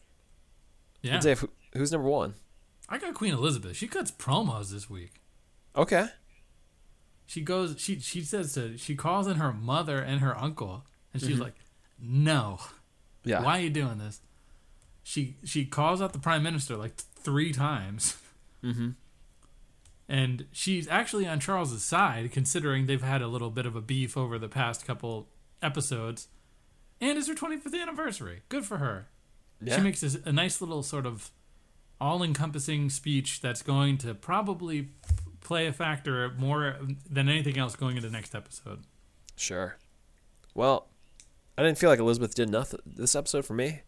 S3: Yeah,
S1: Dave, who's number one?
S3: I got Queen Elizabeth. She cuts promos this week.
S1: Okay.
S3: She goes. She she says to. She calls in her mother and her uncle, and
S1: Mm-hmm.
S3: she's like, "No,
S1: Yeah.
S3: why are you doing this?" She she calls out the prime minister like three times.
S1: Mm-hmm.
S3: And she's actually on Charles's side, considering they've had a little bit of a beef over the past couple episodes. And it's her 25th anniversary. Good for her.
S1: Yeah.
S3: She makes this, a nice little sort of all-encompassing speech that's going to probably play a factor more than anything else going into next episode.
S1: Sure. Well, I didn't feel like Elizabeth did enough this episode for me,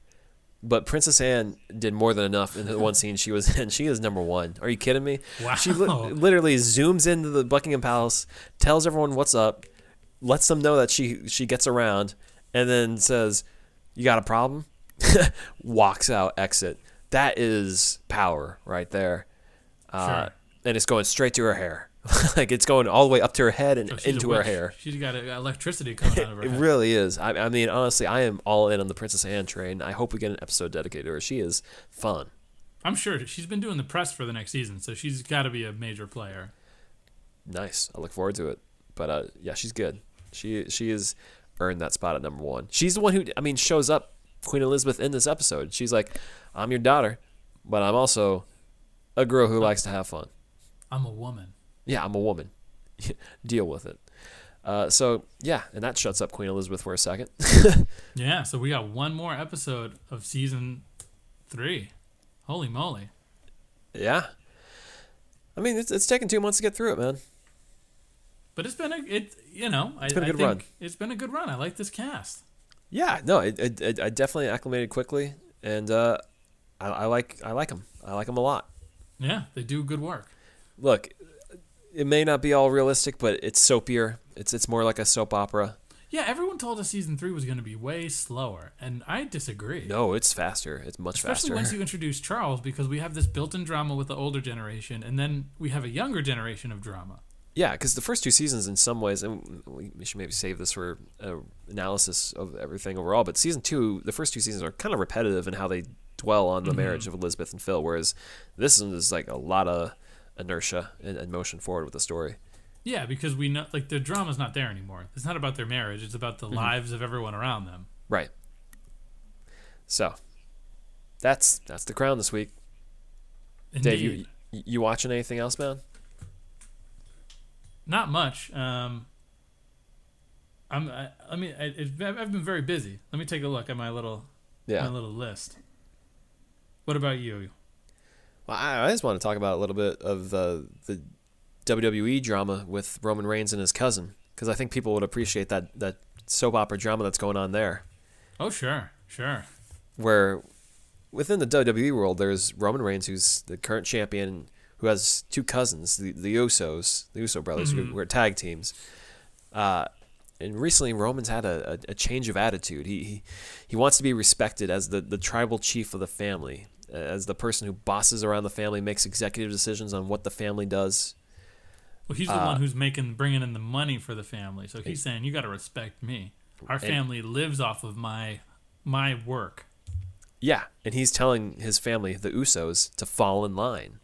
S1: but Princess Anne did more than enough in the one scene she was in. She is number one. Are you kidding me? Wow. She li- literally zooms into the Buckingham Palace, tells everyone what's up, lets them know that she she gets around, and then says, "You got a problem?" Walks out, exit. That is power right there. Uh,
S3: Sure.
S1: And it's going straight to her hair. like it's going all the way up to her head and into her hair.
S3: She's got electricity coming out of her
S1: It
S3: head.
S1: really is. I, I mean, honestly, I am all in on the Princess Anne train. I hope we get an episode dedicated to her. She is fun.
S3: I'm sure she's been doing the press for the next season, so she's got to be a major player.
S1: Nice. I look forward to it. But uh, yeah, she's good. She she has earned that spot at number one. She's the one who I mean shows up Queen Elizabeth in this episode. She's like, I'm your daughter, but I'm also a girl who likes to have fun.
S3: I'm a woman.
S1: Yeah, I'm a woman. Deal with it. Uh, so yeah, and that shuts up Queen Elizabeth for a second.
S3: Yeah, so we got one more episode of season three. Holy moly.
S1: yeah. I mean, it's, it's taken two months to get through it, man.
S3: But it's been a it you know, I,
S1: been a
S3: I
S1: good
S3: think
S1: run.
S3: it's been a good run. I like this cast.
S1: Yeah, no, it, it, it, I definitely acclimated quickly, and uh, I, I like I like them. I like them a lot.
S3: Yeah, they do good work.
S1: Look, it may not be all realistic, but it's soapier. It's it's more like a soap opera.
S3: Yeah, everyone told us season three was going to be way slower, and I disagree.
S1: No, it's faster. It's much
S3: Especially
S1: faster.
S3: Especially once you introduce Charles, because we have this built-in drama with the older generation, and then we have a younger generation of drama.
S1: Yeah, because the first two seasons, in some ways, and we should maybe save this for uh, analysis of everything overall. But season two, the first two seasons are kind of repetitive in how they dwell on the
S3: Mm-hmm.
S1: marriage of Elizabeth and Phil, whereas this one is like a lot of inertia and, and motion forward with the story.
S3: Yeah, because we know like the drama's not there anymore. It's not about their marriage; it's about
S1: Mm-hmm.
S3: the lives of everyone around them.
S1: Right. So, that's that's the crown this week. Dave, you you watching anything else, man?
S3: Not much. Um, I'm. I, I mean, I, I've been very busy. Let me take a look at my little
S1: Yeah.
S3: my little list. What about you?
S1: Well, I, I just want to talk about a little bit of the the WWE drama with Roman Reigns and his cousin because I think people would appreciate that that soap opera drama that's going on there.
S3: Oh, sure, sure.
S1: Where within the WWE world, there's Roman Reigns, who's the current champion, who has two cousins, the the Usos, the Uso brothers, who were tag teams. Uh, and recently, Roman's had a, a, a change of attitude. He, he he wants to be respected as the, the tribal chief of the family, as the person who bosses around the family, makes executive decisions on what the family does.
S3: Well, he's the
S1: Uh,
S3: one who's making bringing in the money for the family, so he's saying you got to respect me. Our family lives off of my my work.
S1: Yeah, and he's telling his family, the Usos, to fall in line.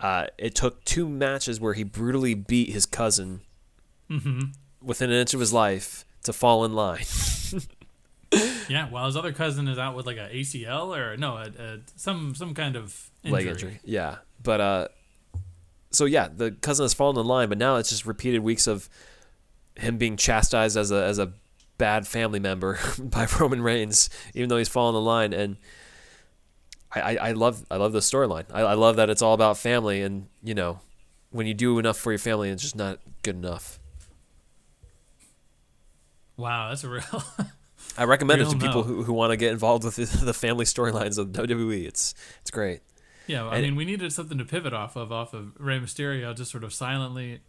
S1: Uh, it took two matches where he brutally beat his cousin within an inch of his life to fall in line.
S3: Yeah, while his other cousin is out with like a ACL or no, a, a, some some kind of injury.
S1: leg injury. Yeah, but uh, so yeah, the cousin has fallen in line, but now it's just repeated weeks of him being chastised as a as a bad family member by Roman Reigns, even though he's fallen in line. And I, I, I love I love the storyline. I, I love that it's all about family, and you know, when you do enough for your family, it's just not good enough.
S3: Wow, that's a real.
S1: I recommend it to people who, who want to get involved with the, the family storylines of WWE. It's it's great.
S3: yeah, I mean, we needed something to pivot off of, off of Rey Mysterio, just sort of silently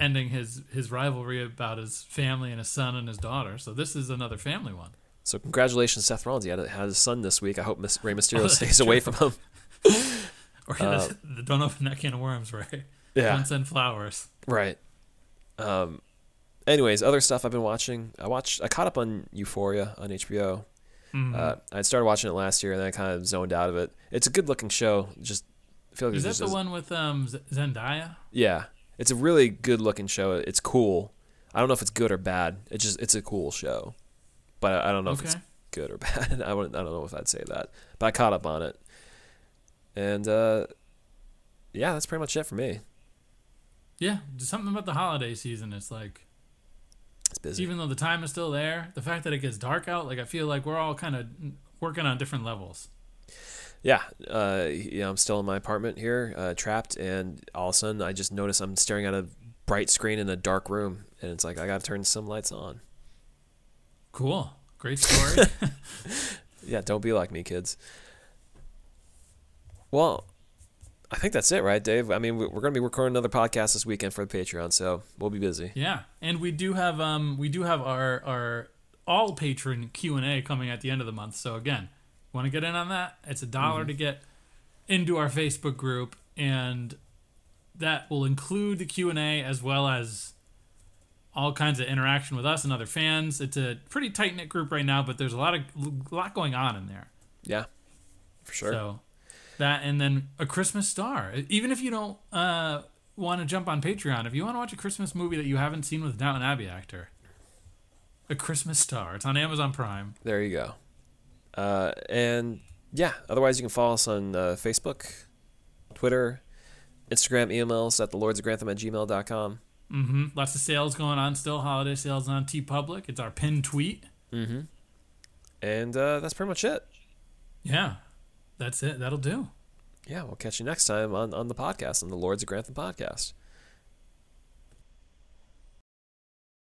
S3: ending his his rivalry about his family and his son and his daughter. So this is another family one.
S1: So congratulations, Seth Rollins. He had, a, had his son this week. I hope Miss, Rey Mysterio
S3: Oh,
S1: stays away from him.
S3: Or
S1: Uh,
S3: don't open that can of worms, right?
S1: Yeah,
S3: Don't send flowers.
S1: right. Um, anyways, other stuff I've been watching. I watched. I caught up on Euphoria on HBO.
S3: Mhm.
S1: Uh, I started watching it last year, and then I kind of zoned out of it. It's a good looking show. Just I feel like
S3: is that the one with um Zendaya?
S1: Yeah, it's a really good looking show. It's cool. I don't know if it's good or bad. It's just it's a cool show, but I, I don't know if it's good or bad. I wouldn't, I don't know if I'd say that, but I caught up on it, and uh, yeah, that's pretty much it for me.
S3: Yeah, something about the holiday season. It's like
S1: busy.
S3: even though the time is still there, the fact that it gets dark out, like I feel like we're all kind of working on different levels.
S1: yeah, uh, yeah, I'm still in my apartment here, uh, trapped, and all of a sudden I just notice I'm staring at a bright screen in a dark room, and it's like I got to turn some lights on.
S3: Cool, great story.
S1: Yeah, don't be like me, kids. Well, I think that's it, right, Dave? I mean, we- we're going to be recording another podcast this weekend for the Patreon, so we'll be busy.
S3: yeah, and we do have um we do have our our all patron Q and A coming at the end of the month. So again, want to get in on that? It's a dollar to get into our Facebook group, and that will include the Q and A as well as all kinds of interaction with us and other fans. It's a pretty tight knit group right now, but there's a lot of a lot going on in there.
S1: Yeah, for sure.
S3: So that and then a Christmas star. Even if you don't uh, want to jump on Patreon, if you want to watch a Christmas movie that you haven't seen with a Downton Abbey actor, a Christmas star. It's on Amazon Prime.
S1: There you go. Uh, and yeah, otherwise you can follow us on uh, Facebook, Twitter, Instagram, emails at the lords of Grantham at gmail.com.
S3: hmm Lots of sales going on still. Holiday sales on TeePublic. It's our pinned tweet.
S1: Mm-hmm. And uh, that's pretty much it.
S3: Yeah, that's it. That'll do.
S1: Yeah, we'll catch you next time on, on the podcast, on the Lords of Grantham podcast.